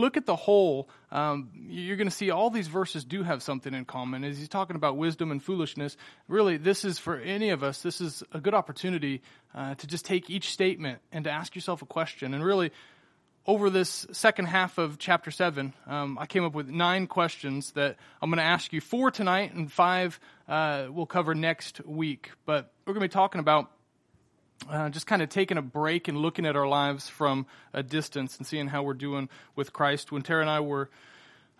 look at the whole, um, you're going to see all these verses do have something in common. As he's talking about wisdom and foolishness, really, this is for any of us, this is a good opportunity uh, to just take each statement and to ask yourself a question. And really, over this second half of chapter 7, um, I came up with nine questions that I'm going to ask you four tonight, and five uh, we'll cover next week. But we're going to be talking about uh, just kind of taking a break and looking at our lives from a distance and seeing how we're doing with Christ. When Tara and I were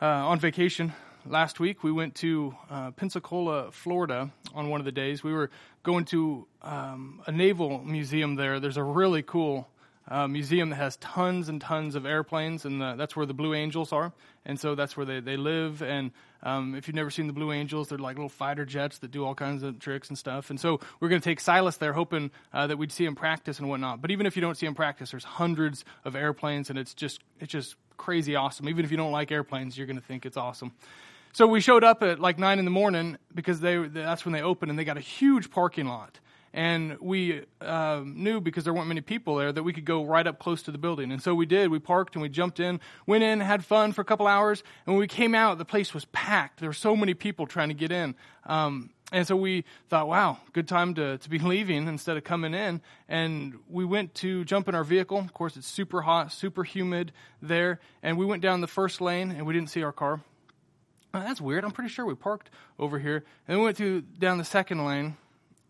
uh, on vacation last week, we went to uh, Pensacola, Florida on one of the days. We were going to um, a naval museum there. There's a really cool uh, museum that has tons and tons of airplanes, and the, that's where the Blue Angels are. And so that's where they, they live. And um, if you've never seen the Blue Angels, they're like little fighter jets that do all kinds of tricks and stuff. And so we're going to take Silas there, hoping uh, that we'd see him practice and whatnot. But even if you don't see him practice, there's hundreds of airplanes, and it's just it's just crazy awesome. Even if you don't like airplanes, you're going to think it's awesome. So we showed up at like nine in the morning because they that's when they opened, and they got a huge parking lot and we uh, knew because there weren't many people there that we could go right up close to the building. And so we did. We parked and we jumped in, went in, had fun for a couple hours, and when we came out, the place was packed. There were so many people trying to get in. Um, and so we thought, wow, good time to, to be leaving instead of coming in. And we went to jump in our vehicle. Of course, it's super hot, super humid there. And we went down the first lane and we didn't see our car. Oh, that's weird. I'm pretty sure we parked over here. And we went to down the second lane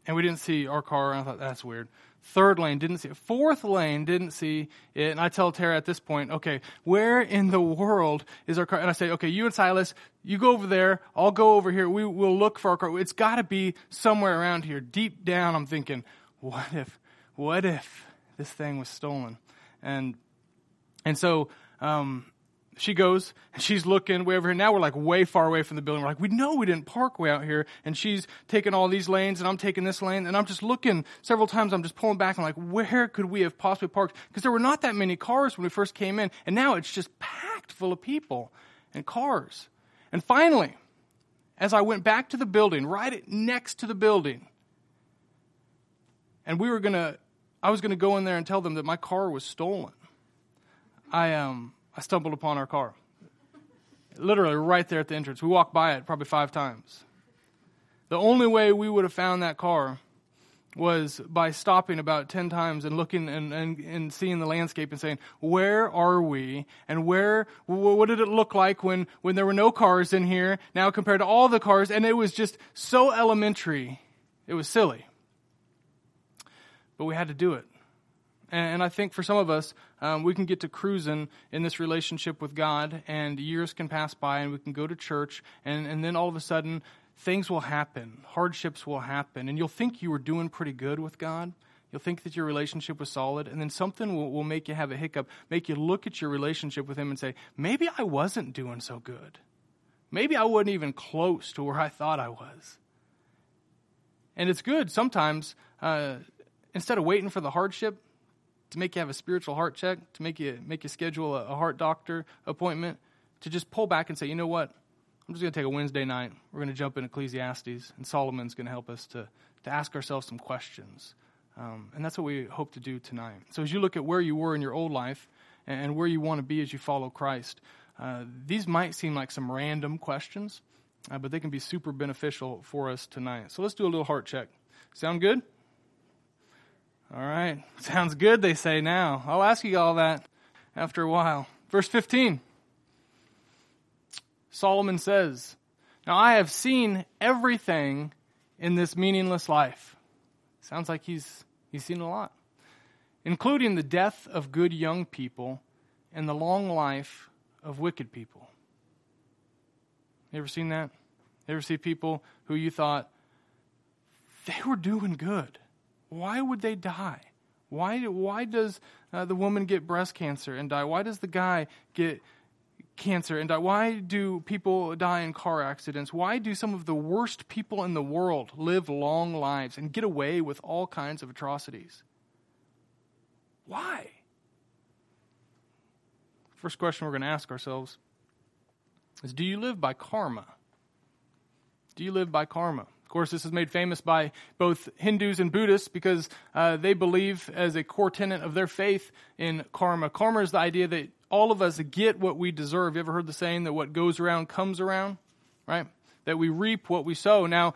and we didn't see our car, and I thought, that's weird. Third lane, didn't see it. Fourth lane, didn't see it. And I tell Tara at this point, okay, where in the world is our car? And I say, okay, you and Silas, you go over there. I'll go over here. We will look for our car. It's got to be somewhere around here. Deep down, I'm thinking, what if, what if this thing was stolen? And, and so, um, she goes and she's looking way over here. Now we're like way far away from the building. We're like, we know we didn't park way out here. And she's taking all these lanes and I'm taking this lane. And I'm just looking several times. I'm just pulling back and like, where could we have possibly parked? Because there were not that many cars when we first came in. And now it's just packed full of people and cars. And finally, as I went back to the building, right next to the building, and we were going to, I was going to go in there and tell them that my car was stolen. I, um, I stumbled upon our car. Literally right there at the entrance. We walked by it probably five times. The only way we would have found that car was by stopping about 10 times and looking and, and, and seeing the landscape and saying, where are we? And where, what did it look like when, when there were no cars in here now compared to all the cars? And it was just so elementary. It was silly. But we had to do it. And I think for some of us, um, we can get to cruising in this relationship with God, and years can pass by, and we can go to church, and, and then all of a sudden, things will happen, hardships will happen, and you'll think you were doing pretty good with God. You'll think that your relationship was solid, and then something will, will make you have a hiccup, make you look at your relationship with Him and say, maybe I wasn't doing so good. Maybe I wasn't even close to where I thought I was. And it's good sometimes, uh, instead of waiting for the hardship, to make you have a spiritual heart check, to make you make you schedule a, a heart doctor appointment, to just pull back and say, you know what? I'm just going to take a Wednesday night. We're going to jump in Ecclesiastes, and Solomon's going to help us to, to ask ourselves some questions. Um, and that's what we hope to do tonight. So as you look at where you were in your old life and where you want to be as you follow Christ, uh, these might seem like some random questions, uh, but they can be super beneficial for us tonight. So let's do a little heart check. Sound good? All right. Sounds good, they say now. I'll ask you all that after a while. Verse 15. Solomon says, Now I have seen everything in this meaningless life. Sounds like he's, he's seen a lot, including the death of good young people and the long life of wicked people. You ever seen that? You ever see people who you thought they were doing good? Why would they die? Why, why does uh, the woman get breast cancer and die? Why does the guy get cancer and die? Why do people die in car accidents? Why do some of the worst people in the world live long lives and get away with all kinds of atrocities? Why? First question we're going to ask ourselves is Do you live by karma? Do you live by karma? Of course, this is made famous by both Hindus and Buddhists because uh, they believe, as a core tenet of their faith, in karma. Karma is the idea that all of us get what we deserve. You ever heard the saying that what goes around comes around? Right? That we reap what we sow. Now,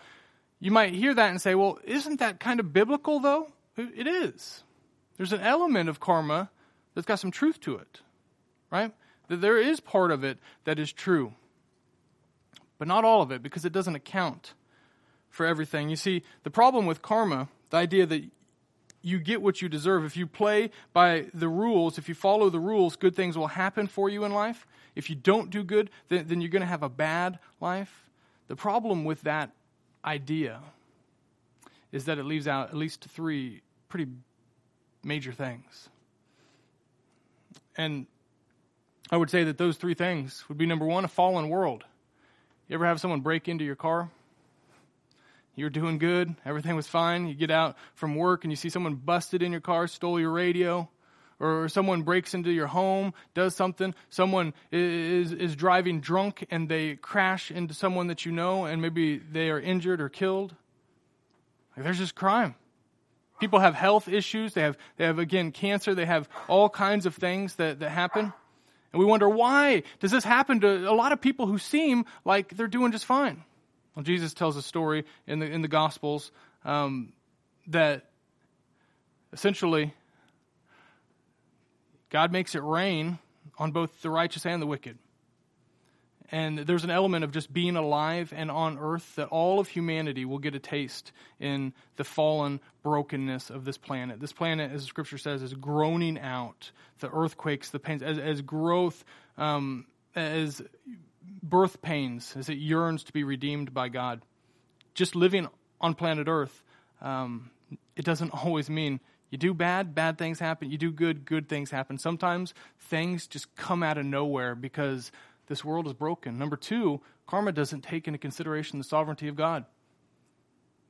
you might hear that and say, well, isn't that kind of biblical, though? It is. There's an element of karma that's got some truth to it, right? That there is part of it that is true, but not all of it because it doesn't account for everything. You see, the problem with karma, the idea that you get what you deserve. If you play by the rules, if you follow the rules, good things will happen for you in life. If you don't do good, then, then you're going to have a bad life. The problem with that idea is that it leaves out at least three pretty major things. And I would say that those three things would be number one, a fallen world. You ever have someone break into your car? You're doing good, everything was fine. You get out from work and you see someone busted in your car, stole your radio, or someone breaks into your home, does something. Someone is, is driving drunk and they crash into someone that you know and maybe they are injured or killed. Like, there's just crime. People have health issues. They have, they have, again, cancer. They have all kinds of things that, that happen. And we wonder, why does this happen to a lot of people who seem like they're doing just fine? Well, Jesus tells a story in the, in the Gospels um, that essentially God makes it rain on both the righteous and the wicked. And there's an element of just being alive and on earth that all of humanity will get a taste in the fallen brokenness of this planet. This planet, as Scripture says, is groaning out the earthquakes, the pains, as, as growth, um, as birth pains as it yearns to be redeemed by God. Just living on planet Earth, um, it doesn't always mean you do bad, bad things happen. You do good, good things happen. Sometimes things just come out of nowhere because this world is broken. Number two, karma doesn't take into consideration the sovereignty of God.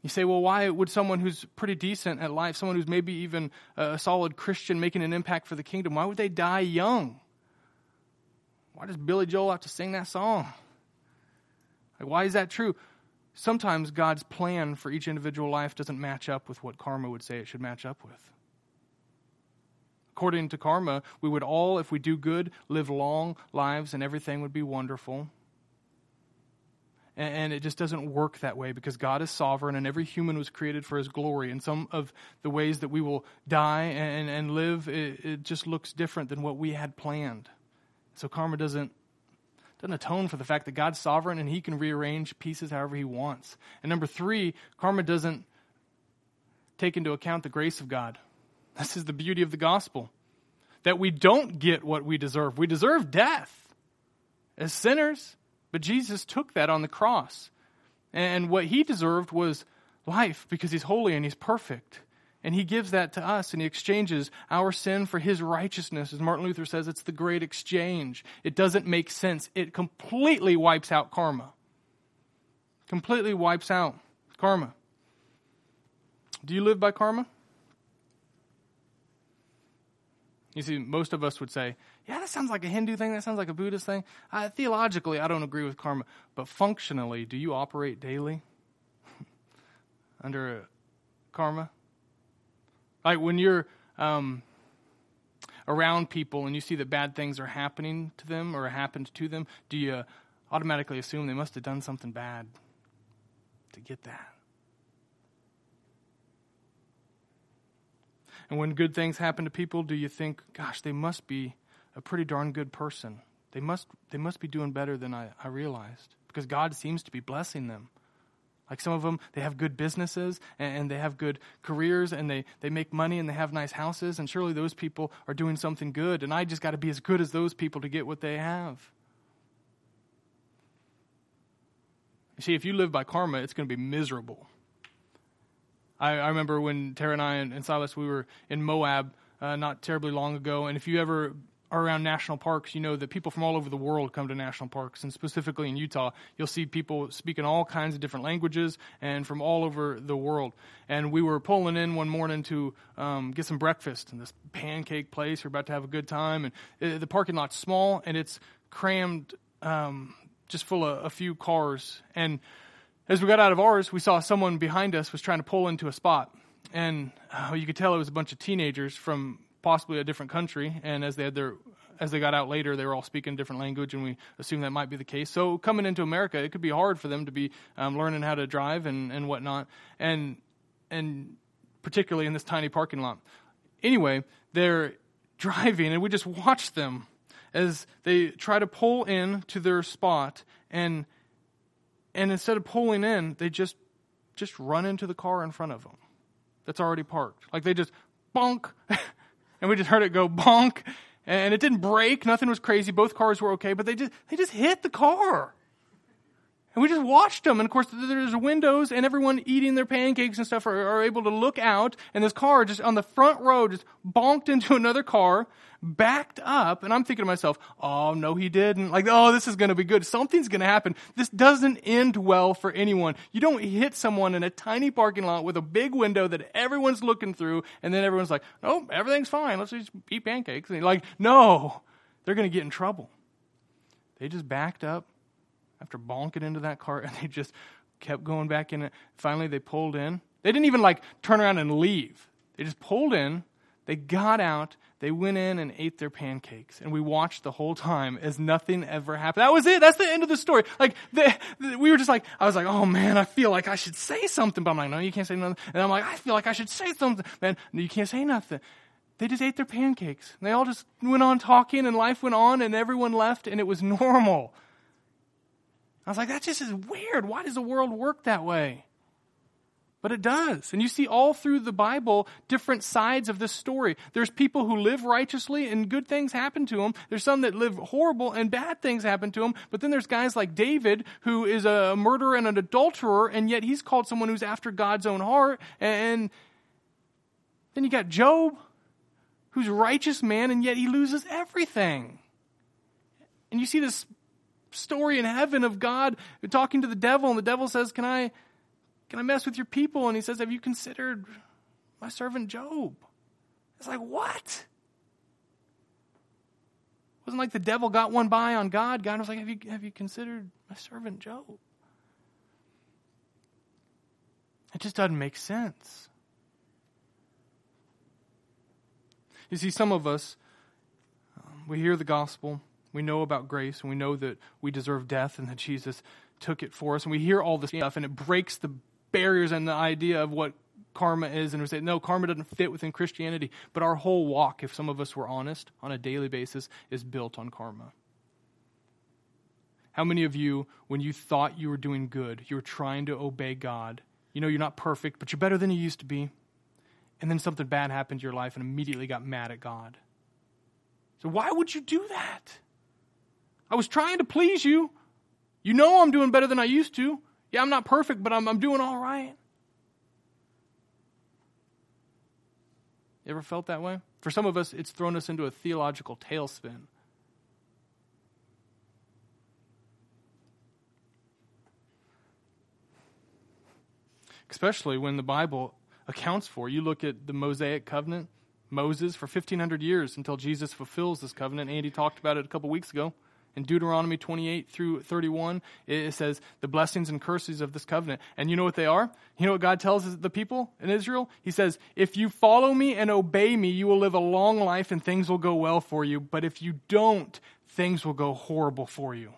You say, well, why would someone who's pretty decent at life, someone who's maybe even a solid Christian making an impact for the kingdom, why would they die young? Why does Billy Joel have to sing that song? Like, why is that true? Sometimes God's plan for each individual life doesn't match up with what karma would say it should match up with. According to karma, we would all, if we do good, live long lives and everything would be wonderful. And it just doesn't work that way because God is sovereign and every human was created for his glory. And some of the ways that we will die and, and live, it, it just looks different than what we had planned. So karma doesn't doesn't atone for the fact that God's sovereign and he can rearrange pieces however he wants. And number 3, karma doesn't take into account the grace of God. This is the beauty of the gospel. That we don't get what we deserve. We deserve death as sinners, but Jesus took that on the cross. And what he deserved was life because he's holy and he's perfect. And he gives that to us and he exchanges our sin for his righteousness. As Martin Luther says, it's the great exchange. It doesn't make sense. It completely wipes out karma. Completely wipes out karma. Do you live by karma? You see, most of us would say, yeah, that sounds like a Hindu thing. That sounds like a Buddhist thing. Uh, theologically, I don't agree with karma. But functionally, do you operate daily under karma? Like when you're um, around people and you see that bad things are happening to them or happened to them, do you automatically assume they must have done something bad to get that? And when good things happen to people, do you think, gosh, they must be a pretty darn good person? They must, they must be doing better than I, I realized because God seems to be blessing them. Like some of them, they have good businesses and, they have good careers and they, they make money and they have nice houses, and surely those people are doing something good, and I just got to be as good as those people to get what they have. You see, if you live by karma, it's going to be miserable. I, I remember when Tara and I and, and Silas, we were in Moab uh, not terribly long ago, and if you ever are around national parks, you know that people from all over the world come to national parks, and specifically in Utah, you'll see people speaking all kinds of different languages and from all over the world. And we were pulling in one morning to um, get some breakfast in this pancake place. We're about to have a good time, and it, the parking lot's small and it's crammed, um, just full of a few cars. And as we got out of ours, we saw someone behind us was trying to pull into a spot and uh, you could tell it was a bunch of teenagers from possibly a different country, and as they had their as they got out later, they were all speaking a different language, and we assume that might be the case. So coming into America, it could be hard for them to be um, learning how to drive and, and whatnot, and and particularly in this tiny parking lot. Anyway, they're driving, and we just watch them as they try to pull in to their spot, and and instead of pulling in, they just just run into the car in front of them that's already parked. Like they just bonk, and we just heard it go bonk, and it didn't break. Nothing was crazy. Both cars were okay, but they just they just hit the car. And we just watched them. And of course, there's windows, and everyone eating their pancakes and stuff are, are, able to look out. And this car just on the front row just bonked into another car, backed up. And I'm thinking to myself, oh, no, he didn't. Like, oh, this is going to be good. Something's going to happen. This doesn't end well for anyone. You don't hit someone in a tiny parking lot with a big window that everyone's looking through, and then everyone's like, oh, everything's fine. Let's just eat pancakes. And like, no, they're going to get in trouble. They just backed up after bonking into that car, and they just kept going back in it. Finally, they pulled in. They didn't even like turn around and leave. They just pulled in. They got out. They went in and ate their pancakes. And we watched the whole time as nothing ever happened. That was it. That's the end of the story. Like, the, the, we were just like, I was like, oh man, I feel like I should say something. But I'm like, no, you can't say nothing. And I'm like, I feel like I should say something. Man, no, you can't say nothing. They just ate their pancakes. They all just went on talking and life went on and everyone left and it was normal. I was like, that just is weird. Why does the world work that way? But it does. And you see all through the Bible different sides of this story. There's people who live righteously and good things happen to them. There's some that live horrible and bad things happen to them. But then there's guys like David who is a murderer and an adulterer, and yet he's called someone who's after God's own heart. And then you got Job, who's a righteous man, and yet he loses everything. And you see this story in heaven of God talking to the devil, and the devil says, Can I can I mess with your people? And he says, Have you considered my servant Job? It's like, what? It wasn't like the devil got one by on God. God was like, Have you have you considered my servant Job? It just doesn't make sense. You see, some of us, um, we hear the gospel, we know about grace, and we know that we deserve death and that Jesus took it for us. And we hear all this stuff, and it breaks the barriers and the idea of what karma is. And we say, no, karma doesn't fit within Christianity. But our whole walk, if some of us were honest, on a daily basis, is built on karma. How many of you, when you thought you were doing good, you were trying to obey God, you know you're not perfect, but you're better than you used to be, and then something bad happened to your life and immediately got mad at God? So, why would you do that? I was trying to please you. You know I'm doing better than I used to. Yeah, I'm not perfect, but I'm, I'm doing all right. You ever felt that way? For some of us, it's thrown us into a theological tailspin. Especially when the Bible accounts for, you look at the Mosaic covenant, Moses for 1,500 years until Jesus fulfills this covenant. Andy talked about it a couple weeks ago. In Deuteronomy 28 through 31, it says the blessings and curses of this covenant. And you know what they are? You know what God tells the people in Israel? He says, If you follow me and obey me, you will live a long life and things will go well for you. But if you don't, things will go horrible for you.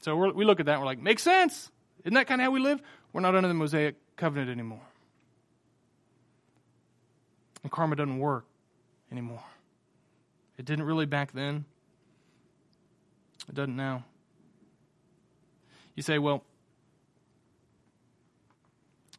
So we look at that and we're like, makes sense. Isn't that kind of how we live? We're not under the Mosaic covenant anymore. And karma doesn't work anymore. It didn't really back then. It doesn't now. You say, well,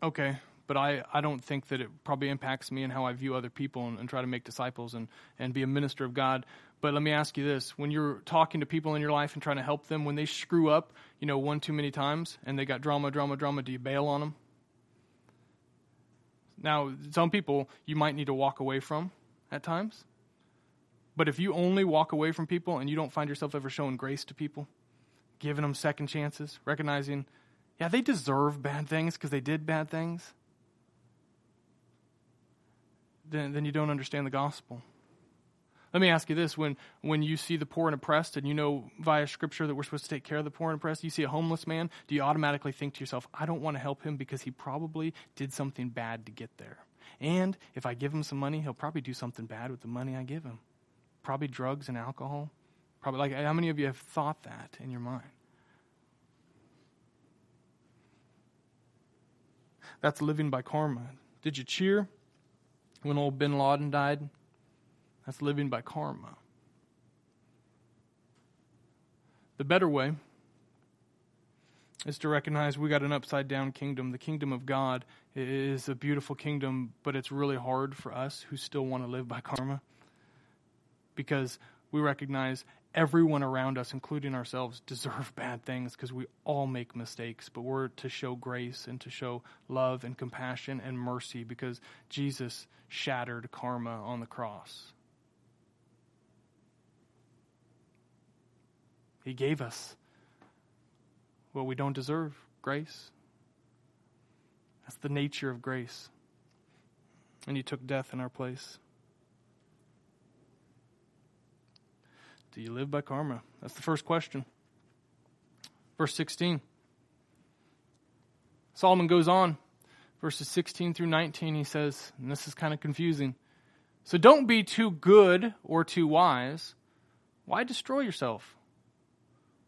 okay, but I, I don't think that it probably impacts me and how I view other people and, and, try to make disciples and, and be a minister of God. But let me ask you this when you're talking to people in your life and trying to help them, when they screw up, you know, one too many times and they got drama, drama, drama, do you bail on them? Now, some people you might need to walk away from at times. But if you only walk away from people and you don't find yourself ever showing grace to people, giving them second chances, recognizing, yeah, they deserve bad things because they did bad things, then, then you don't understand the gospel. Let me ask you this when, when you see the poor and oppressed, and you know via scripture that we're supposed to take care of the poor and oppressed, you see a homeless man, do you automatically think to yourself, I don't want to help him because he probably did something bad to get there? And if I give him some money, he'll probably do something bad with the money I give him probably drugs and alcohol. Probably like how many of you have thought that in your mind? That's living by karma. Did you cheer when old bin Laden died? That's living by karma. The better way is to recognize we got an upside down kingdom. The kingdom of God is a beautiful kingdom, but it's really hard for us who still want to live by karma because we recognize everyone around us, including ourselves, deserve bad things because we all make mistakes. But we're to show grace and to show love and compassion and mercy because Jesus shattered karma on the cross. He gave us what we don't deserve grace. That's the nature of grace. And He took death in our place. Do you live by karma? That's the first question. Verse 16. Solomon goes on, verses 16 through 19, he says, and this is kind of confusing. So don't be too good or too wise. Why destroy yourself?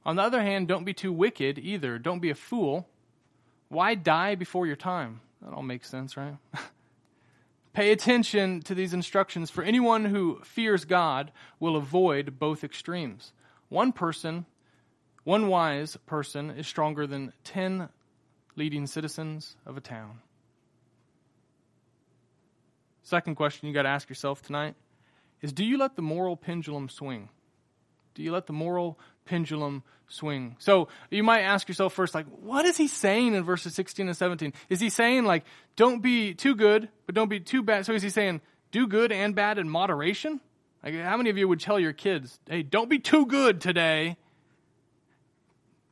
On the other hand, don't be too wicked either. Don't be a fool. Why die before your time? That all makes sense, right? Pay attention to these instructions, for anyone who fears God will avoid both extremes. One person, one wise person, is stronger than ten leading citizens of a town. Second question you got to ask yourself tonight is Do you let the moral pendulum swing? Do you let the moral pendulum swing? So you might ask yourself first, like, what is he saying in verses 16 and 17? Is he saying, like, don't be too good, but don't be too bad? So is he saying, do good and bad in moderation? Like, how many of you would tell your kids, hey, don't be too good today?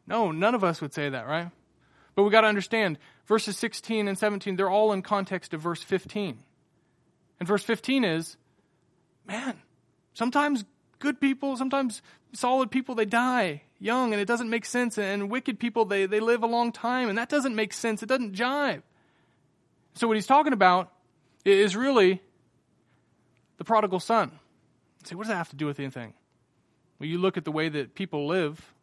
No, none of us would say that, right? But we got to understand verses 16 and 17, they're all in context of verse 15. And verse 15 is, man, sometimes good people, sometimes solid people, they die young and it doesn't make sense. And wicked people, they, they live a long time and that doesn't make sense. It doesn't jive. So, what he's talking about is really the prodigal son. You say, what does that have to do with anything? Well, you look at the way that people live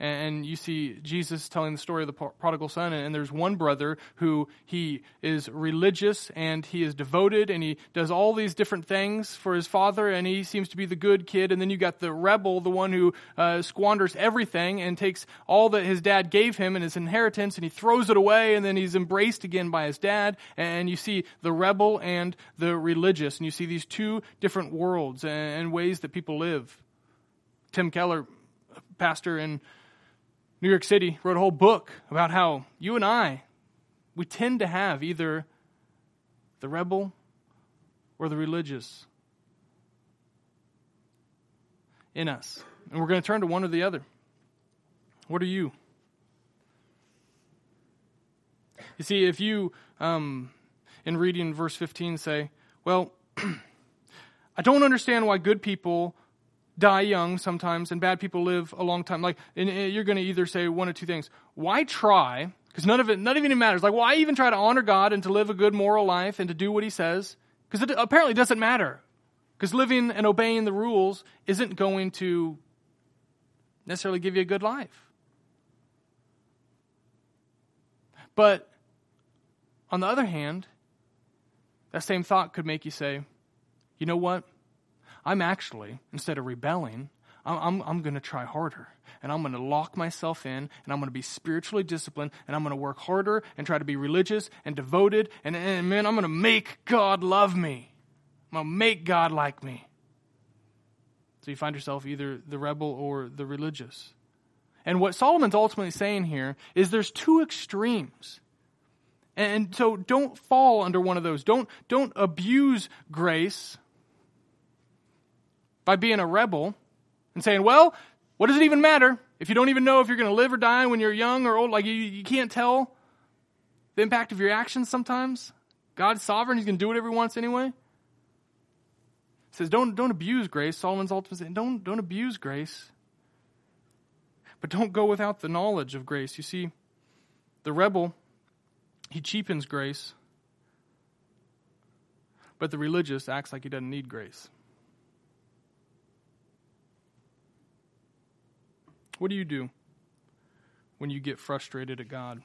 and you see Jesus telling the story of the prodigal son, and there's one brother who he is religious and he is devoted and he does all these different things for his father, and he seems to be the good kid. And then you got the rebel, the one who uh, squanders everything and takes all that his dad gave him and his inheritance, and he throws it away, and then he's embraced again by his dad. And you see the rebel and the religious, and you see these two different worlds and ways that people live. Tim Keller, pastor in New York City wrote a whole book about how you and I, we tend to have either the rebel or the religious in us. And we're going to turn to one or the other. What are you? You see, if you, um, in reading verse 15, say, Well, I don't understand why good people die young sometimes and bad people live a long time. Like, and uh, you're going to either say one or two things. Why try? Because none of it, none of it matters. Like, why even try to honor God and to live a good moral life and to do what He says? Because it apparently doesn't matter. Because living and obeying the rules isn't going to necessarily give you a good life. But on the other hand, that same thought could make you say, you know what? I'm actually, instead of rebelling, I'm, I'm, I'm going to try harder. And I'm going to lock myself in, and I'm going to be spiritually disciplined, and I'm going to work harder and try to be religious and devoted. And, and man, I'm going to make God love me. I'm going to make God like me. So you find yourself either the rebel or the religious. And what Solomon's ultimately saying here is there's two extremes. And so don't fall under one of those. Don't, don't abuse grace by being a rebel and saying, well, what does it even matter if you don't even know if you're going to live or die when you're young or old? Like, you, you can't tell the impact of your actions sometimes. God's sovereign. He's going to do whatever he wants anyway. Says, don't, don't abuse grace. Solomon's ultimate saying, don't, don't abuse grace. But don't go without the knowledge of grace. You see, the rebel, he cheapens grace. But the religious acts like he doesn't need grace. What do you do when you get frustrated at God?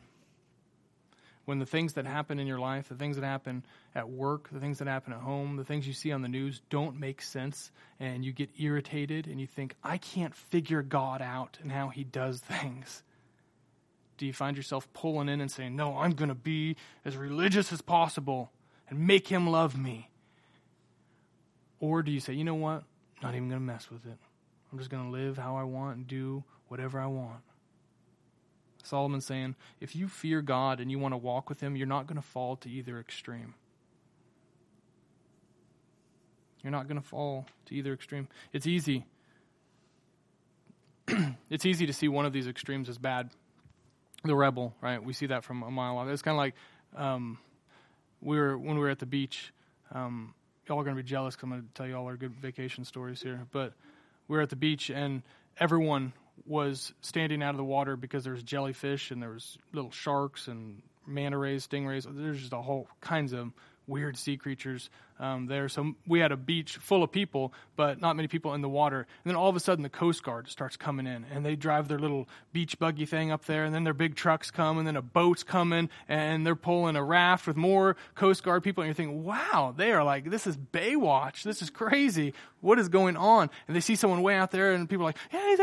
When the things that happen in your life, the things that happen at work, the things that happen at home, the things you see on the news don't make sense, and you get irritated and you think, I can't figure God out and how he does things. Do you find yourself pulling in and saying, No, I'm going to be as religious as possible and make him love me? Or do you say, You know what? Not even going to mess with it. I'm just going to live how I want and do whatever I want. Solomon's saying, if you fear God and you want to walk with Him, you're not going to fall to either extreme. You're not going to fall to either extreme. It's easy. it's easy to see one of these extremes as bad. The rebel, right? We see that from a mile off. It's kind of like um, we were when we were at the beach. Um, y'all are going to be jealous because I'm going to tell you all our good vacation stories here. But we were at the beach and everyone was standing out of the water because there was jellyfish and there was little sharks and manta rays, stingrays. There's just a whole kinds of weird sea creatures um, there. So we had a beach full of people, but not many people in the water. And then all of a sudden, the Coast Guard starts coming in, and they drive their little beach buggy thing up there, and then their big trucks come, and then a boat's coming, and they're pulling a raft with more Coast Guard people, and you're thinking, wow, they are like, this is Baywatch. This is crazy. What is going on? And they see someone way out there, and people are like, hey,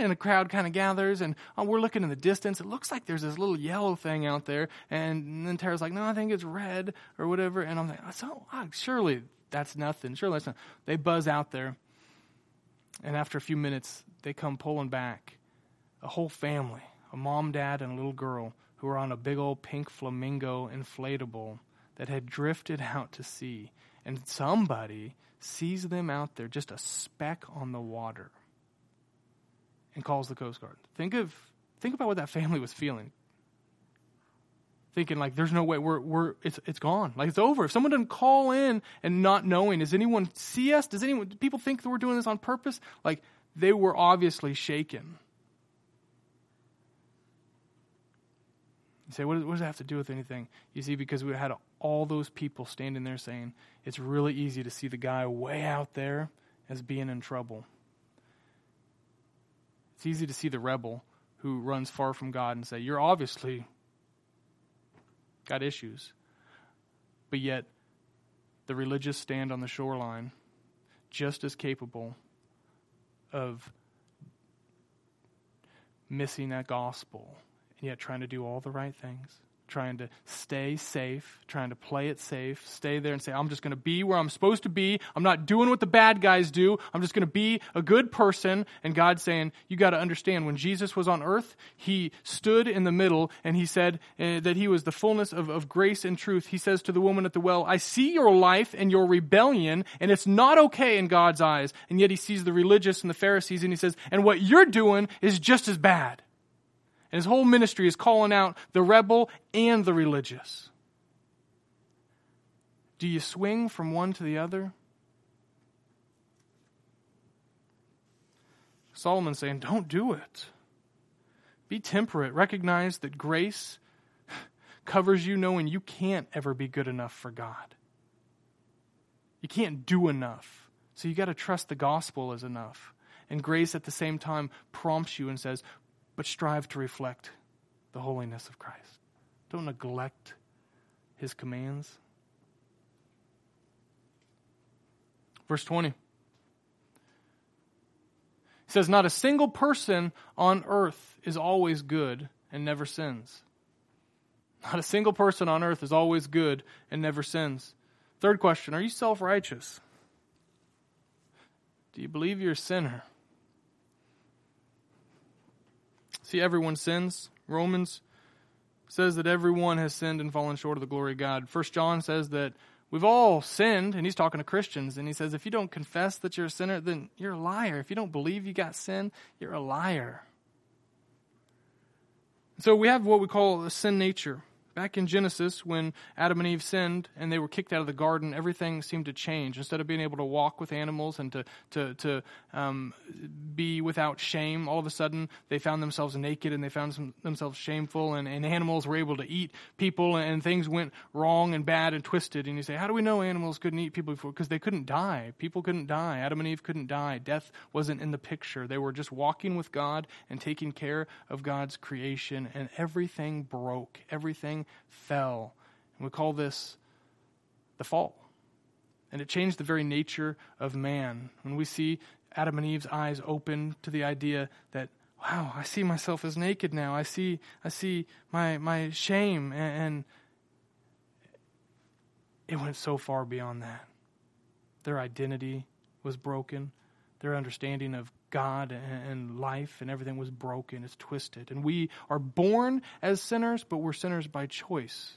and a crowd kind of gathers, and oh, we're looking in the distance. It looks like there's this little yellow thing out there, and then Tara's like, no, I think it's red or whatever, and I'm like, so oh, sure surely that's nothing. Surely that's nothing. They buzz out there, and after a few minutes, they come pulling back. A whole family, a mom, dad, and a little girl, who are on a big old pink flamingo inflatable that had drifted out to sea. And somebody sees them out there, just a speck on the water, and calls the Coast Guard. Think of think about what that family was feeling thinking like there's no way we're we're it's it's gone. Like it's over. If someone doesn't call in and not knowing does anyone see us does anyone do people think that we're doing this on purpose? Like they were obviously shaken. You say what does, what does that have to do with anything? You see because we had all those people standing there saying it's really easy to see the guy way out there as being in trouble. It's easy to see the rebel who runs far from god and say you're obviously got issues. But yet, the religious stand on the shoreline just as capable of missing that gospel and yet trying to do all the right things trying to stay safe, trying to play it safe, stay there and say, I'm just going to be where I'm supposed to be. I'm not doing what the bad guys do. I'm just going to be a good person. And God's saying, You got to understand, when Jesus was on earth, he stood in the middle and he said uh, that he was the fullness of, of grace and truth. He says to the woman at the well, I see your life and your rebellion, and it's not okay in God's eyes. And yet he sees the religious and the Pharisees, and he says, And what you're doing is just as bad. And his whole ministry is calling out the rebel and the religious. Do you swing from one to the other? Solomon's saying, don't do it. Be temperate. Recognize that grace covers you knowing you can't ever be good enough for God. You can't do enough. So you got to trust the gospel is enough. And grace at the same time prompts you and says, but strive to reflect the holiness of Christ. Don't neglect his commands. Verse 20. He says, Not a single person on earth is always good and never sins. Not a single person on earth is always good and never sins. Third question Are you self righteous? Do you believe you're a sinner? See, everyone sins. Romans says that everyone has sinned and fallen short of the glory of God. First John says that we've all sinned, and he's talking to Christians, and he says if you don't confess that you're a sinner, then you're a liar. If you don't believe you got sin, you're a liar. So we have what we call a sin nature. Back in Genesis, when Adam and Eve sinned and they were kicked out of the garden, everything seemed to change. Instead of being able to walk with animals and to, to, to um, be without shame, all of a sudden they found themselves naked and they found some, themselves shameful, and, and animals were able to eat people, and things went wrong and bad and twisted. And you say, How do we know animals couldn't eat people before? Because they couldn't die. People couldn't die. Adam and Eve couldn't die. Death wasn't in the picture. They were just walking with God and taking care of God's creation, and everything broke. Everything fell. And we call this the fall. And it changed the very nature of man. When we see Adam and Eve's eyes open to the idea that, wow, I see myself as naked now. I see, I see my, my shame. And, it went so far beyond that. Their identity was broken. Their understanding of God and life and everything was broken. It's twisted. And we are born as sinners, but we're sinners by choice.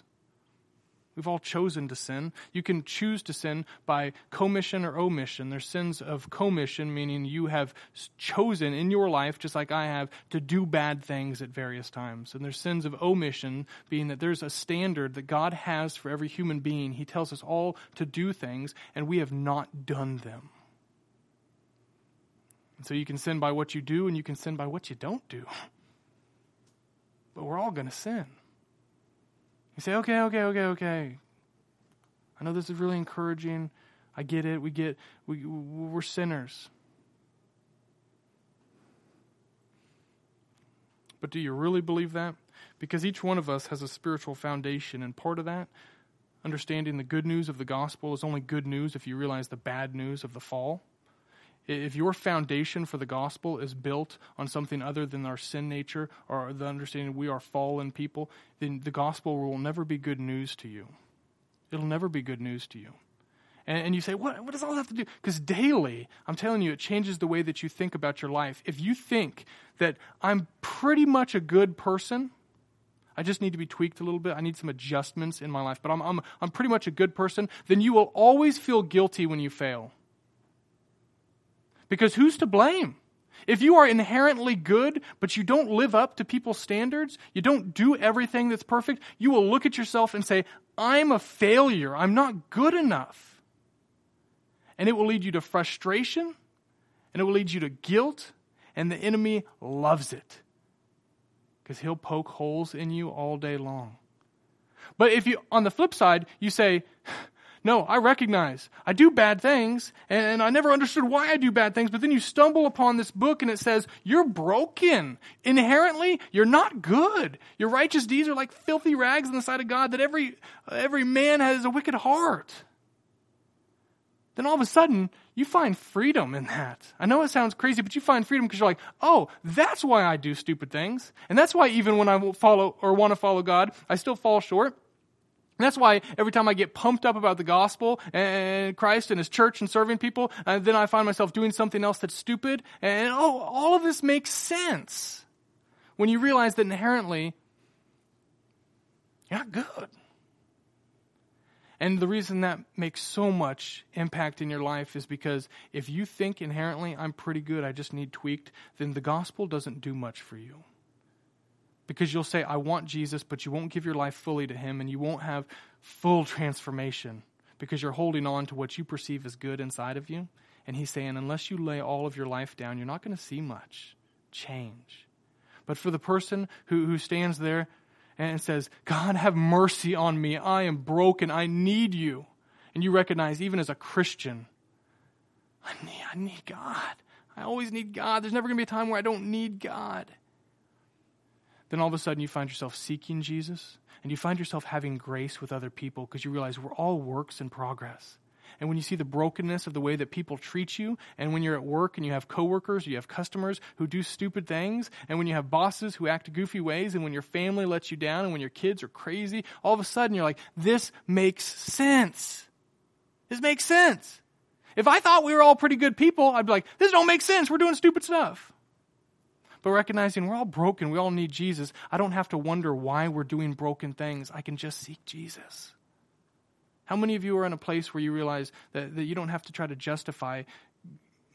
We've all chosen to sin. You can choose to sin by commission or omission. There's sins of commission, meaning you have chosen in your life, just like I have, to do bad things at various times. And there's sins of omission, being that there's a standard that God has for every human being. He tells us all to do things, and we have not done them. And so you can sin by what you do, and you can sin by what you don't do. But we're all going to sin. You say, okay, okay, okay, okay. I know this is really encouraging. I get it. We get, we, we're sinners. But do you really believe that? Because each one of us has a spiritual foundation, and part of that, understanding the good news of the gospel, is only good news if you realize the bad news of the fall. If your foundation for the gospel is built on something other than our sin nature or the understanding we are fallen people, then the gospel will never be good news to you. It'll never be good news to you. And, and you say, what, what does all that have to do? Because daily, I'm telling you, it changes the way that you think about your life. If you think that I'm pretty much a good person, I just need to be tweaked a little bit. I need some adjustments in my life, but I'm, I'm, I'm pretty much a good person, then you will always feel guilty when you fail. Because who's to blame? If you are inherently good, but you don't live up to people's standards, you don't do everything that's perfect, you will look at yourself and say, I'm a failure. I'm not good enough. And it will lead you to frustration, and it will lead you to guilt, and the enemy loves it because he'll poke holes in you all day long. But if you, on the flip side, you say, no, I recognize I do bad things and I never understood why I do bad things, but then you stumble upon this book and it says, you're broken. Inherently, you're not good. Your righteous deeds are like filthy rags in the sight of God that every, every man has a wicked heart. Then all of a sudden, you find freedom in that. I know it sounds crazy, but you find freedom because you're like, oh, that's why I do stupid things. And that's why even when I follow or want to follow God, I still fall short. And that's why every time I get pumped up about the gospel and Christ and his church and serving people, uh, then I find myself doing something else that's stupid. And oh, all of this makes sense when you realize that inherently you're not good. And the reason that makes so much impact in your life is because if you think inherently, I'm pretty good, I just need tweaked, then the gospel doesn't do much for you because you'll say, I want Jesus, but you won't give your life fully to Him and you won't have full transformation because you're holding on to what you perceive as good inside of you. And He's saying, unless you lay all of your life down, you're not going to see much change. But for the person who, who stands there and says, God, have mercy on me. I am broken. I need you. And you recognize, even as a Christian, I need, I need God. I always need God. There's never going to be a time where I don't need God then all of a sudden you find yourself seeking Jesus and you find yourself having grace with other people because you realize we're all works in progress. And when you see the brokenness of the way that people treat you, and when you're at work and you have coworkers, you have customers who do stupid things, and when you have bosses who act goofy ways, and when your family lets you down, and when your kids are crazy, all of a sudden you're like, this makes sense. This makes sense. If I thought we were all pretty good people, I'd be like, this don't make sense. We're doing stupid stuff but recognizing we're all broken, we all need Jesus. I don't have to wonder why we're doing broken things. I can just seek Jesus. How many of you are in a place where you realize that, that you don't have to try to justify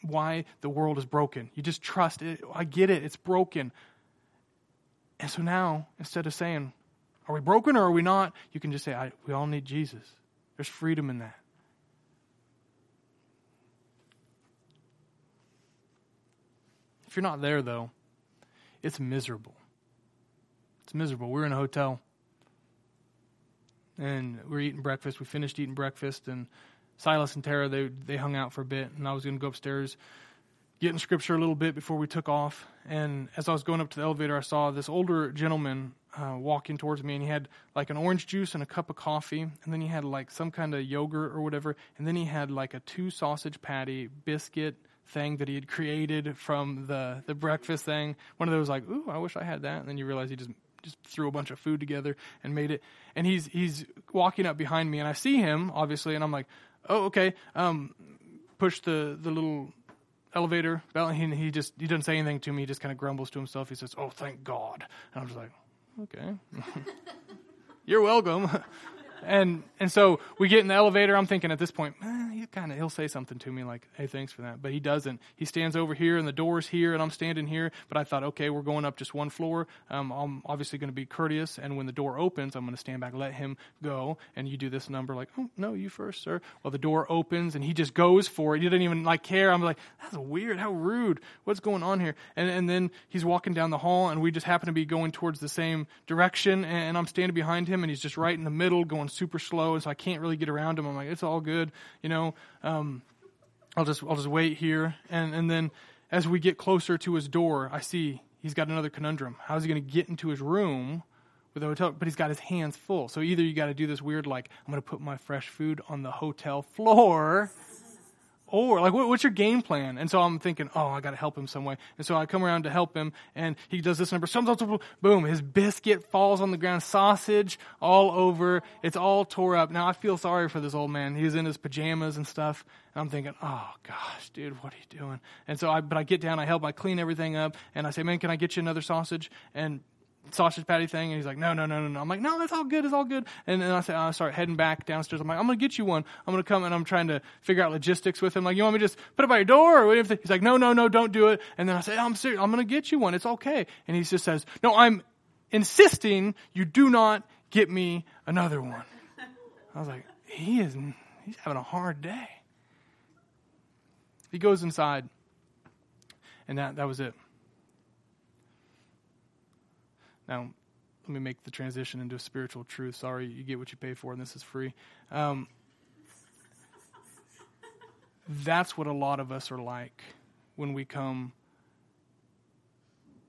why the world is broken? You just trust it. I get it, it's broken. And so now, instead of saying, Are we broken or are we not? You can just say, we all need Jesus. There's freedom in that. If you're not there, though, it's miserable. It's miserable. We're in a hotel and we're eating breakfast. We finished eating breakfast, and Silas and Tara they they hung out for a bit, and I was going to go upstairs, get in scripture a little bit before we took off. And as I was going up to the elevator, I saw this older gentleman uh, walking towards me, and he had like an orange juice and a cup of coffee, and then he had like some kind of yogurt or whatever, and then he had like a two sausage patty biscuit thing that he had created from the the breakfast thing. One of those like, ooh, I wish I had that. And then you realize he just just threw a bunch of food together and made it. And he's he's walking up behind me, and I see him obviously, and I'm like, oh okay. Um, push the the little elevator bell, and he, he just he doesn't say anything to me. He just kind of grumbles to himself. He says, "Oh, thank God," and I'm just like, okay, you're welcome. and and so we get in the elevator. I'm thinking at this point, he kind of he'll say something to me like, "Hey, thanks for that," but he doesn't. He stands over here, and the door's here, and I'm standing here. But I thought, okay, we're going up just one floor. Um, I'm obviously going to be courteous, and when the door opens, I'm going to stand back, let him go, and you do this number like, "Oh no, you first, sir." Well, the door opens, and he just goes for it. He didn't even like care. I'm like, that's weird. How rude. What's going on here? And and then he's walking down the hall, and we just happen to be going towards the same direction, and I'm standing behind him, and he's just right in the middle, going super slow, and so I can't really get around him. I'm like, it's all good, you know. Um, I'll just I'll just wait here, and and then as we get closer to his door, I see he's got another conundrum. How's he going to get into his room with the hotel? But he's got his hands full. So either you got to do this weird like I'm going to put my fresh food on the hotel floor or like what, what's your game plan? And so i'm thinking oh i got to help him some way. And so i come around to help him and he does this number boom his biscuit falls on the ground sausage all over it's all tore up. Now i feel sorry for this old man. He's in his pajamas and stuff and i'm thinking oh gosh dude what are you doing? And so i but i get down i help i clean everything up and i say man can i get you another sausage? And sausage patty thing? And he's like, no, no, no, no, no. I'm like, no, that's all good. It's all good. And then I, say, I start heading back downstairs. I'm like, I'm going to get you one. I'm going to come and I'm trying to figure out logistics with him. Like, you want me to just put it by your door? Or anything? He's like, no, no, no, don't do it. And then I say, I'm serious. I'm going to get you one. It's okay. And he just says, no, I'm insisting you do not get me another one. I was like, he is, he's having a hard day. He goes inside. And that, that was it. Now, let me make the transition into a spiritual truth. Sorry, you get what you pay for, and this is free. Um, that's what a lot of us are like when we come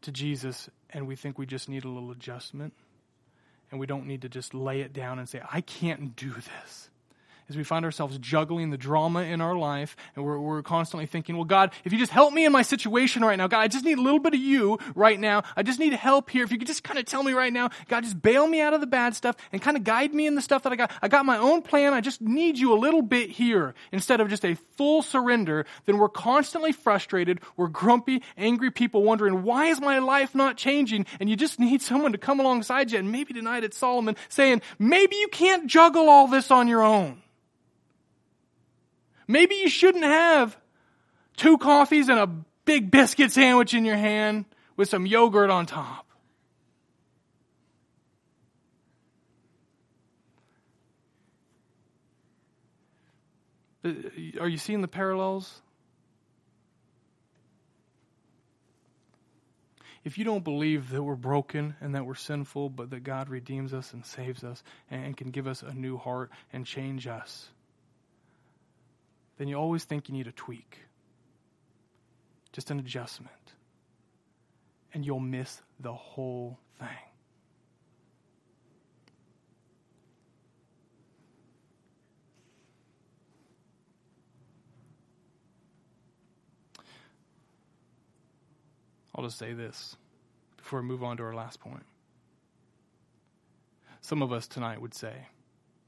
to Jesus and we think we just need a little adjustment and we don't need to just lay it down and say, I can't do this is we find ourselves juggling the drama in our life and we're, we're constantly thinking, well, God, if you just help me in my situation right now, God, I just need a little bit of you right now. I just need help here. If you could just kind of tell me right now, God, just bail me out of the bad stuff and kind of guide me in the stuff that I got. I got my own plan. I just need you a little bit here instead of just a full surrender. Then we're constantly frustrated. We're grumpy, angry people wondering, why is my life not changing? And you just need someone to come alongside you. And maybe tonight it's Solomon saying, maybe you can't juggle all this on your own. Maybe you shouldn't have two coffees and a big biscuit sandwich in your hand with some yogurt on top. Uh, are you seeing the parallels? If you don't believe that we're broken and that we're sinful, but that God redeems us and saves us and can give us a new heart and change us, then you always think you need a tweak, just an adjustment. And you'll miss the whole thing. I'll just say this before we move on to our last point. Some of us tonight would say,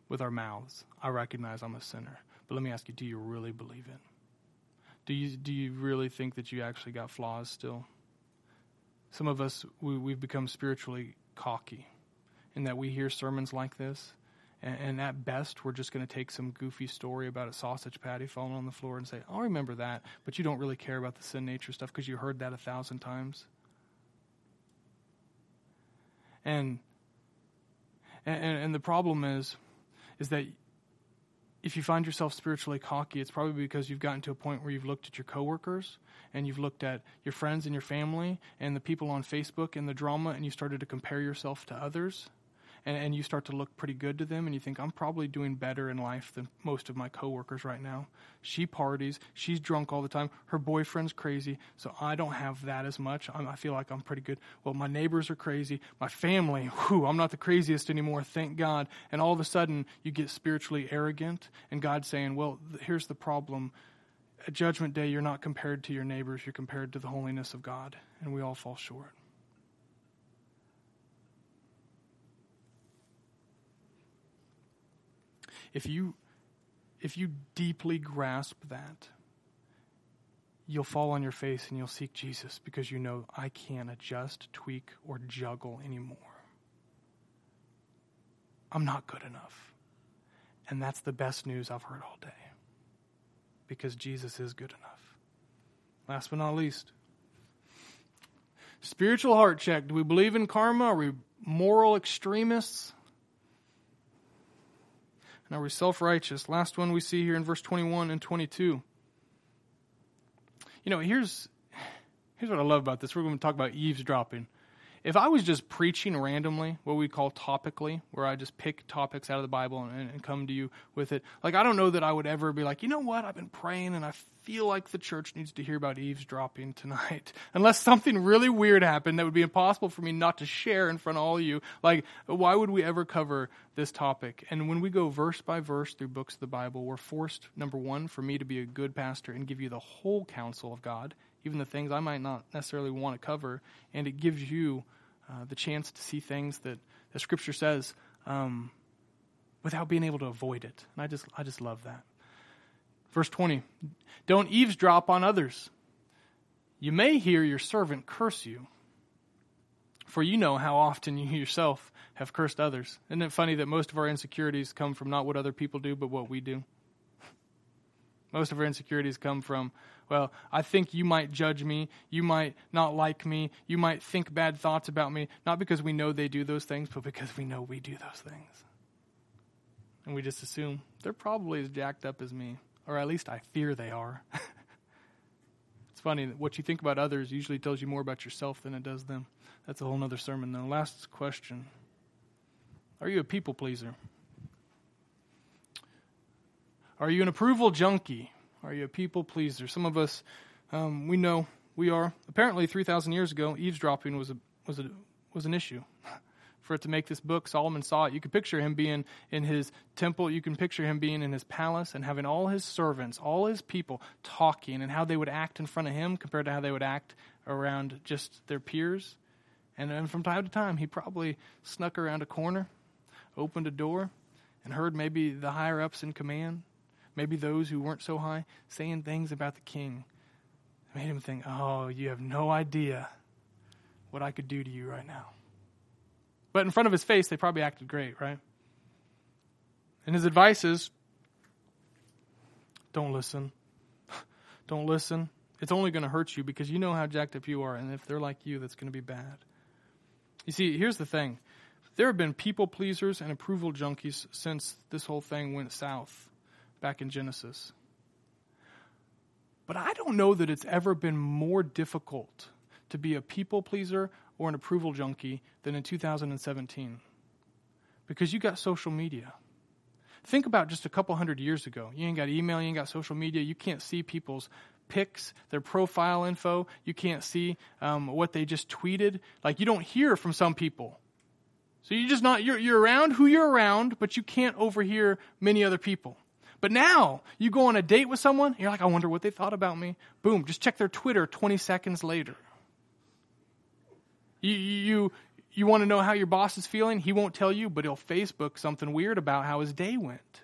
with our mouths, I recognize I'm a sinner. But let me ask you, do you really believe it? Do you, do you really think that you actually got flaws still? Some of us, we, we've become spiritually cocky in that we hear sermons like this, and, and at best, we're just going to take some goofy story about a sausage patty falling on the floor and say, I'll remember that, but you don't really care about the sin nature stuff because you heard that a thousand times. And And, and, the problem is, is that if you find yourself spiritually cocky, it's probably because you've gotten to a point where you've looked at your coworkers and you've looked at your friends and your family and the people on Facebook and the drama and you started to compare yourself to others and, and you start to look pretty good to them and you think i'm probably doing better in life than most of my coworkers right now. She parties. She's drunk all the time. Her boyfriend's crazy so i don't have that as much. I'm, i feel like i'm pretty good. Well my neighbors are crazy. My family whew, i'm not the craziest anymore thank god. And all of a sudden you get spiritually arrogant and god's saying well here's the problem. At judgment day you're not compared to your neighbors you're compared to the holiness of god. And we all fall short If you if you deeply grasp that, you'll fall on your face and you'll seek Jesus because you know I can't adjust, tweak, or juggle anymore. I'm not good enough. And that's the best news I've heard all day because Jesus is good enough. Last but not least, spiritual heart check. Do we believe in karma? Are we moral extremists? Now we're self righteous. Last one we see here in verse 21 and 22. You know, here's, here's what I love about this. We're going to talk about eavesdropping. If I was just preaching randomly, what we call topically, where I just pick topics out of the Bible and, and come to you with it, like I don't know that I would ever be like, you know what, I've been praying and I feel like the church needs to hear about eavesdropping tonight. Unless something really weird happened that would be impossible for me not to share in front of all of you. Like, why would we ever cover this topic? And when we go verse by verse through books of the Bible, we're forced, number one, for me to be a good pastor and give you the whole counsel of God, even the things I might not necessarily want to cover. And it gives you uh, the chance to see things that the Scripture says um, without being able to avoid it. And I just, I just love that. Verse 20 Don't eavesdrop on others. You may hear your servant curse you, for you know how often you yourself have cursed others. Isn't it funny that most of our insecurities come from not what other people do, but what we do? Most of our insecurities come from, well, I think you might judge me, you might not like me, you might think bad thoughts about me, not because we know they do those things, but because we know we do those things. And we just assume they're probably as jacked up as me or at least I fear they are. it's funny that what you think about others usually tells you more about yourself than it does them. That's a whole other sermon, though. Last question Are you a people pleaser? Are you an approval junkie? Are you a people pleaser? Some of us, um, we know we are. Apparently, 3,000 years ago, eavesdropping was, a, was, a, was an issue. for it to make this book. Solomon saw it. You can picture him being in his temple. You can picture him being in his palace and having all his servants, all his people talking and how they would act in front of him compared to how they would act around just their peers. And then from time to time, he probably snuck around a corner, opened a door, and heard maybe the higher ups in command, maybe those who weren't so high, saying things about the king. Made him think, oh, you have no idea what I could do to you right now. But in front of his face, they probably acted great, right? And his advice is don't listen. don't listen. It's only going to hurt you because you know how jacked up you are. And if they're like you, that's going to be bad. You see, here's the thing there have been people pleasers and approval junkies since this whole thing went south back in Genesis. But I don't know that it's ever been more difficult to be a people pleaser or an approval junkie than in 2017 because you got social media. Think about just a couple hundred years ago. You ain't got email, you ain't got social media, you can't see people's pics, their profile info, you can't see um, what they just tweeted. Like, you don't hear from some people. So you're just not, you're, you're around who you're around, but you can't overhear many other people. But now you go on a date with someone, you're like, I wonder what they thought about me. Boom, just check their Twitter 20 seconds later. You, you, you want to know how your boss is feeling? He won't tell you, but he'll Facebook something weird about how his day went.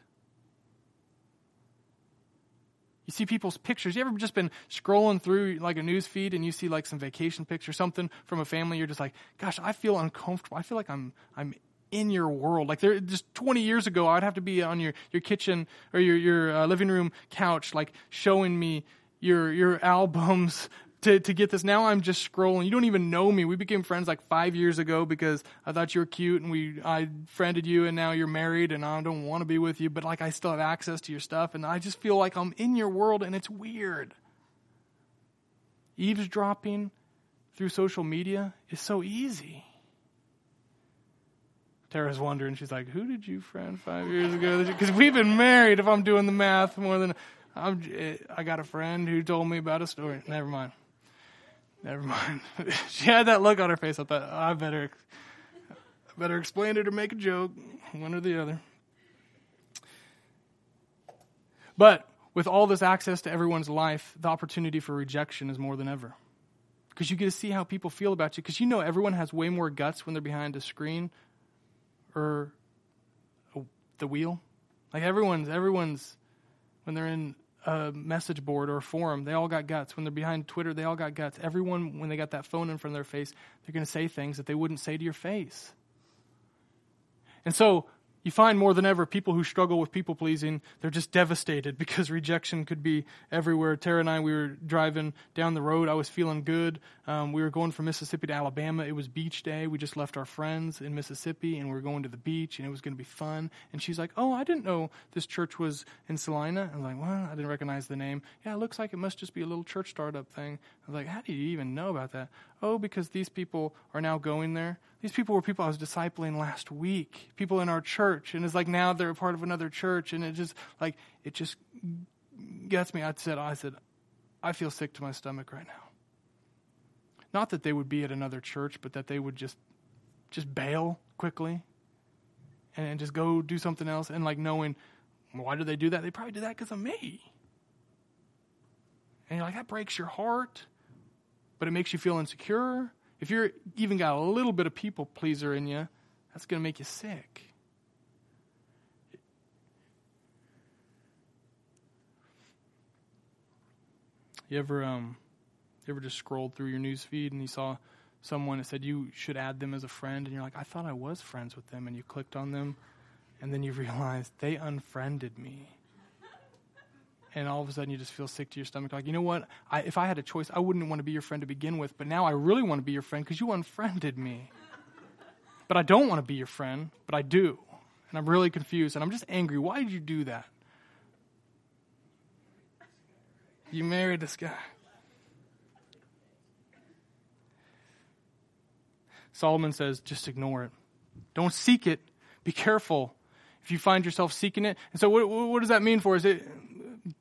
You see people's pictures. You ever just been scrolling through like a news feed and you see like some vacation picture, something from a family? You're just like, gosh, I feel uncomfortable. I feel like I'm I'm in your world. Like there, just 20 years ago, I'd have to be on your your kitchen or your your uh, living room couch, like showing me your your albums to, to get this. Now I'm just scrolling. You don't even know me. We became friends like five years ago because I thought you were cute and we I friended you and now you're married and I don't want to be with you, but like I still have access to your stuff and I just feel like I'm in your world and it's weird. Eavesdropping through social media is so easy. Tara's wondering. She's like, "Who did you friend five years ago?" Because we've been married. If I'm doing the math, more than I'm, eh, I got a friend who told me about a story. Never mind. Never mind. she had that look on her face. I thought I better, better explain it or make a joke, one or the other. But with all this access to everyone's life, the opportunity for rejection is more than ever. Because you get to see how people feel about you. Because you know everyone has way more guts when they're behind a screen or the wheel. Like everyone's everyone's when they're in a message board or a forum, they all got guts. When they're behind Twitter, they all got guts. Everyone, when they got that phone in front of their face, they're going to say things that they wouldn't say to your face. And so you find more than ever people who struggle with people pleasing, they're just devastated because rejection could be everywhere. Tara and I, we were driving down the road. I was feeling good. Um, we were going from Mississippi to Alabama. It was beach day. We just left our friends in Mississippi and we were going to the beach and it was going to be fun. And she's like, Oh, I didn't know this church was in Salina. I was like, Well, I didn't recognize the name. Yeah, it looks like it must just be a little church startup thing. I was like, How do you even know about that? Oh, because these people are now going there. These people were people I was discipling last week, people in our church, and it's like now they're a part of another church, and it just like it just gets me. I said, I said, I feel sick to my stomach right now. Not that they would be at another church, but that they would just just bail quickly and just go do something else, and like knowing why do they do that? They probably do that because of me. And you're like, that breaks your heart, but it makes you feel insecure if you're even got a little bit of people pleaser in you, that's going to make you sick. You ever um you ever just scrolled through your news feed and you saw someone that said you should add them as a friend and you're like, I thought I was friends with them and you clicked on them and then you realized they unfriended me and all of a sudden you just feel sick to your stomach. Like, you know what? I, if I had a choice, I wouldn't want to be your friend to begin with, but now I really want to be your friend because you unfriended me. But I don't want to be your friend, but I do. And I'm really confused and I'm just angry. Why did you do that? You married this guy. Solomon says, just ignore it. Don't seek it. Be careful if you find yourself seeking it. And so, what, what does that mean for us? It,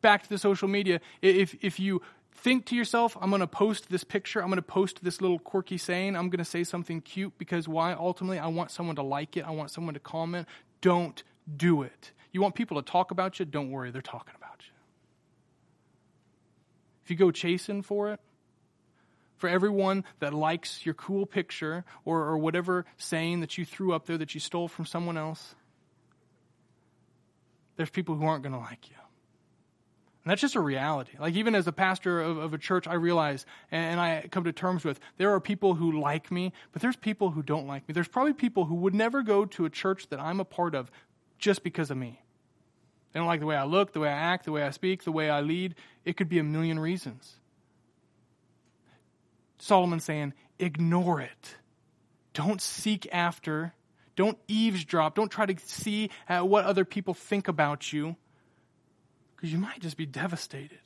back to the social media. If, if you think to yourself, I'm going to post this picture, I'm going to post this little quirky saying, I'm going to say something cute because why? Ultimately, I want someone to like it, I want someone to comment. Don't do it. You want people to talk about you? Don't worry, they're talking about you. If you go chasing for it, for everyone that likes your cool picture or, or whatever saying that you threw up there that you stole from someone else, there's people who aren't going to like you. And that's just a reality. Like, even as a pastor of, of a church, I realize and I come to terms with there are people who like me, but there's people who don't like me. There's probably people who would never go to a church that I'm a part of just because of me. They don't like the way I look, the way I act, the way I speak, the way I lead. It could be a million reasons. Solomon's saying, ignore it. Don't seek after. Don't eavesdrop. Don't try to see uh, what other people think about you because you might just be devastated.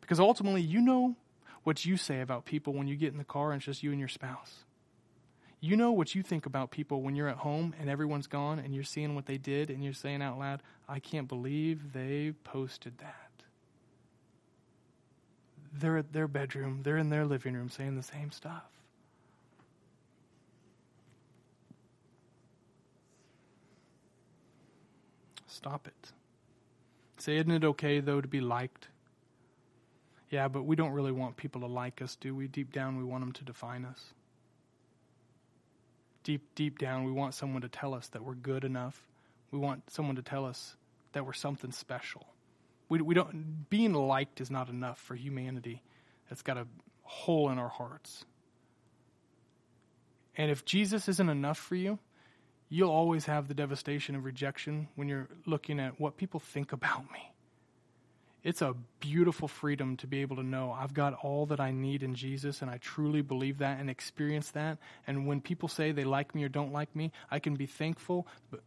Because ultimately, you know what you say about people when you get in the car and it's just you and your spouse. You know what you think about people when you're at home and everyone's gone and you're seeing what they did and you're saying out loud, I can't believe they posted that. They're at their bedroom, they're in their living room saying the same stuff. Stop it. Say, isn't it okay, though, to be liked? Yeah, but we don't really want people to like us, do we? Deep down, we want them to define us. Deep, deep down, we want someone to tell us that we're good enough. We want someone to tell us that we're something special. We, we don't, being liked is not enough for humanity. It's got a hole in our hearts. And if Jesus isn't enough for you, you'll always have the devastation of rejection when you're looking at what people think about me. it's a beautiful freedom to be able to know I've got all that I need in Jesus, and I truly believe that and experience that. And when people say they like me or don't like me, I can be thankful, but,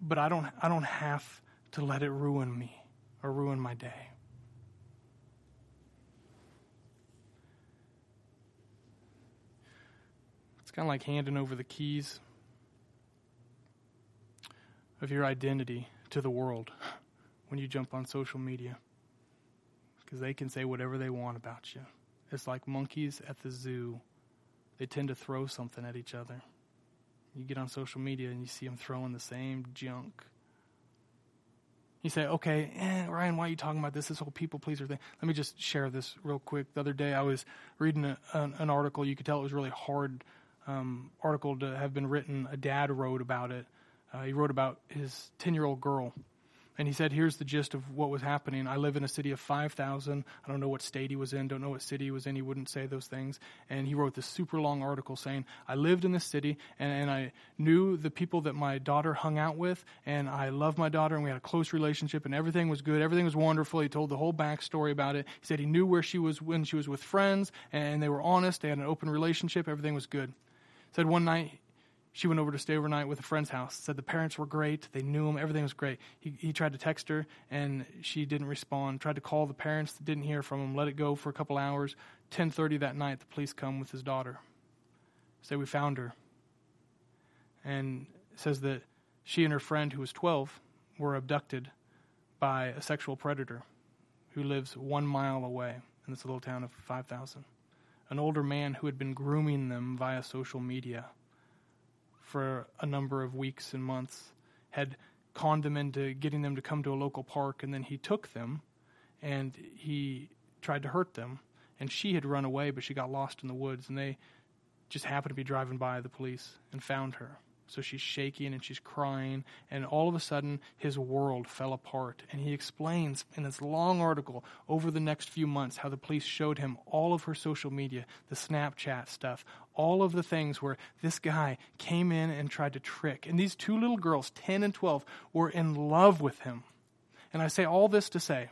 but I, don't, I don't have to let it ruin me or ruin my day. It's kind of like handing over the keys of your identity to the world when you jump on social media because they can say whatever they want about you. It's like monkeys at the zoo. They tend to throw something at each other. You get on social media and you see them throwing the same junk. You say, okay, eh, Ryan, why are you talking about this, this whole people pleaser thing? Let me just share this real quick. The other day I was reading a, an, an, article. You could tell it was really hard um, article to have been written. A dad wrote about it. Uh, he wrote about his 10 year old girl and he said, Here's the gist of what was happening. I live in a city of 5,000. I don't know what state he was in, don't know what city he was in. He wouldn't say those things. And he wrote this super long article saying, I lived in this city and, and I knew the people that my daughter hung out with, and I loved my daughter, and we had a close relationship, and everything was good. Everything was wonderful. He told the whole backstory about it. He said he knew where she was when she was with friends, and they were honest. They had an open relationship. Everything was good. He said one night she went over to stay overnight with a friend's house. Said the parents were great. They knew him. Everything was great. He, he tried to text her, and she didn't respond. Tried to call the parents. Didn't hear from him. Let it go for a couple hours. 10.30 that night, the police come with his daughter. Say, we found her. And says that she and her friend, who was 12, were abducted by a sexual predator who lives one mile away in this little town of 5,000. An older man who had been grooming them via social media for a number of weeks and months, had conned them into getting them to come to a local park, and then he took them and he tried to hurt them. And she had run away, but she got lost in the woods, and they just happened to be driving by the police and found her. So she's shaking and she's crying, and all of a sudden, his world fell apart. And he explains in this long article over the next few months how the police showed him all of her social media, the Snapchat stuff, all of the things where this guy came in and tried to trick. And these two little girls, 10 and 12, were in love with him. And I say all this to say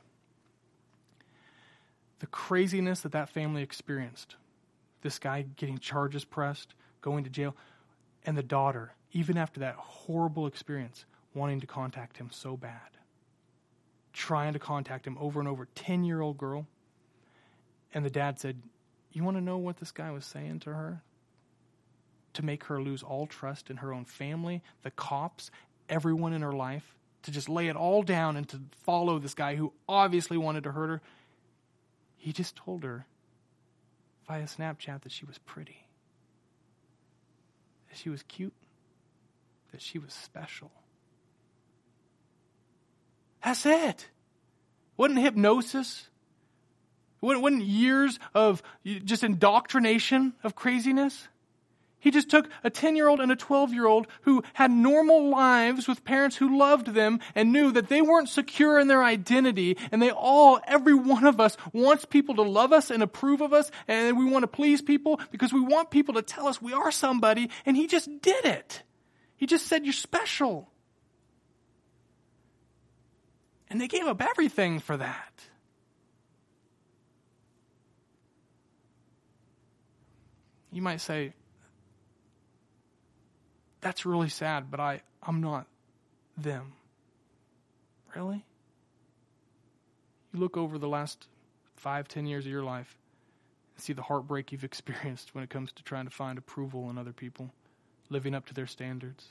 the craziness that that family experienced this guy getting charges pressed, going to jail, and the daughter even after that horrible experience, wanting to contact him so bad. Trying to contact him over and over. 10 year old girl. And the dad said, You want to know what this guy was saying to her? To make her lose all trust in her own family, the cops, everyone in her life, to just lay it all down and to follow this guy who obviously wanted to hurt her. He just told her via Snapchat that she was pretty, that she was cute, that she was special. That's it. Wasn't hypnosis? Wasn't years of just indoctrination of craziness? He just took a 10 year old and a 12 year old who had normal lives with parents who loved them and knew that they weren't secure in their identity. And they all, every one of us, wants people to love us and approve of us. And we want to please people because we want people to tell us we are somebody. And he just did it. He just said, You're special. And they gave up everything for that. You might say, That's really sad, but I, I'm not them. Really? You look over the last five, ten years of your life and see the heartbreak you've experienced when it comes to trying to find approval in other people living up to their standards,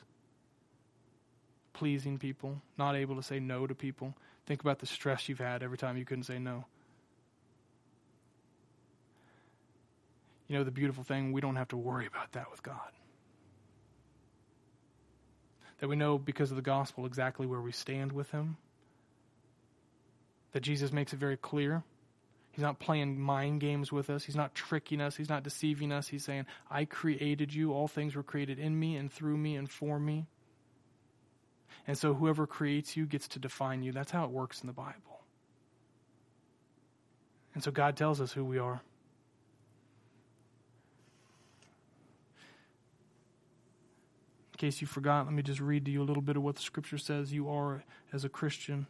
pleasing people, not able to say no to people. Think about the stress you've had every time you couldn't say no. You know, the beautiful thing, we don't have to worry about that with God. That we know because of the gospel exactly where we stand with Him. That Jesus makes it very clear He's not playing mind games with us. He's not tricking us. He's not deceiving us. He's saying, I created you. All things were created in me and through me and for me. And so whoever creates you gets to define you. That's how it works in the Bible. And so God tells us who we are. In case you forgot, let me just read to you a little bit of what the scripture says you are as a Christian.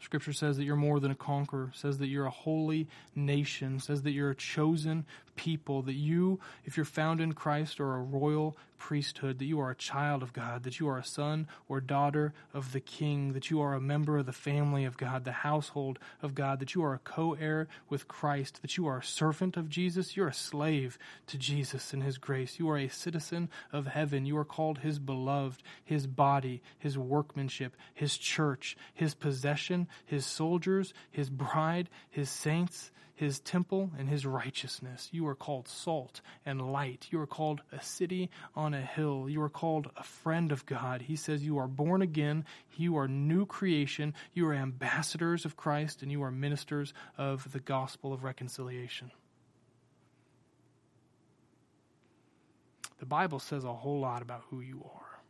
Scripture says that you're more than a conqueror, says that you're a holy nation, says that you're a chosen people, that you, if you're found in Christ, are a royal priesthood, that you are a child of God, that you are a son or daughter of the King, that you are a member of the family of God, the household of God, that you are a co heir with Christ, that you are a servant of Jesus, you're a slave to Jesus and His grace, you are a citizen of heaven, you are called His beloved, His body, His workmanship, His church, His possession, His soldiers, His bride, His saints his temple and his righteousness. You are called salt and light. You are called a city on a hill. You are called a friend of God. He says you are born again. You are new creation. You are ambassadors of Christ and you are ministers of the gospel of reconciliation. The Bible says a whole lot about who you are.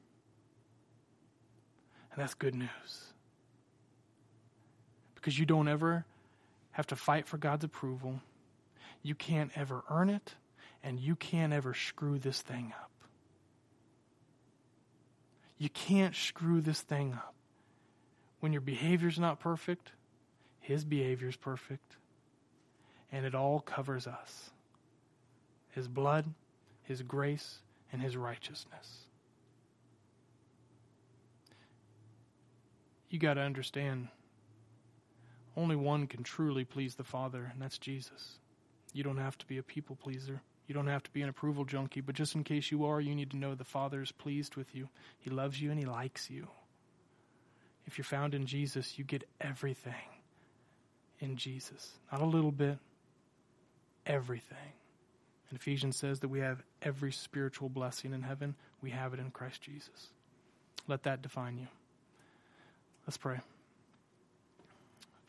And that's good news. Because you don't ever have to fight for God's approval. You can't ever earn it, and you can't ever screw this thing up. You can't screw this thing up. When your behavior's not perfect, His behavior's perfect. And it all covers us His blood, His grace, and His righteousness. You got to understand only one can truly please the Father, and that's Jesus. You don't have to be a people pleaser. You don't have to be an approval junkie, but just in case you are, you need to know the Father is pleased with you. He loves you and He likes you. If you're found in Jesus, you get everything in Jesus. Not a little bit, everything. And Ephesians says that we have every spiritual blessing in heaven. We have it in Christ Jesus. Let that define you. Let's pray.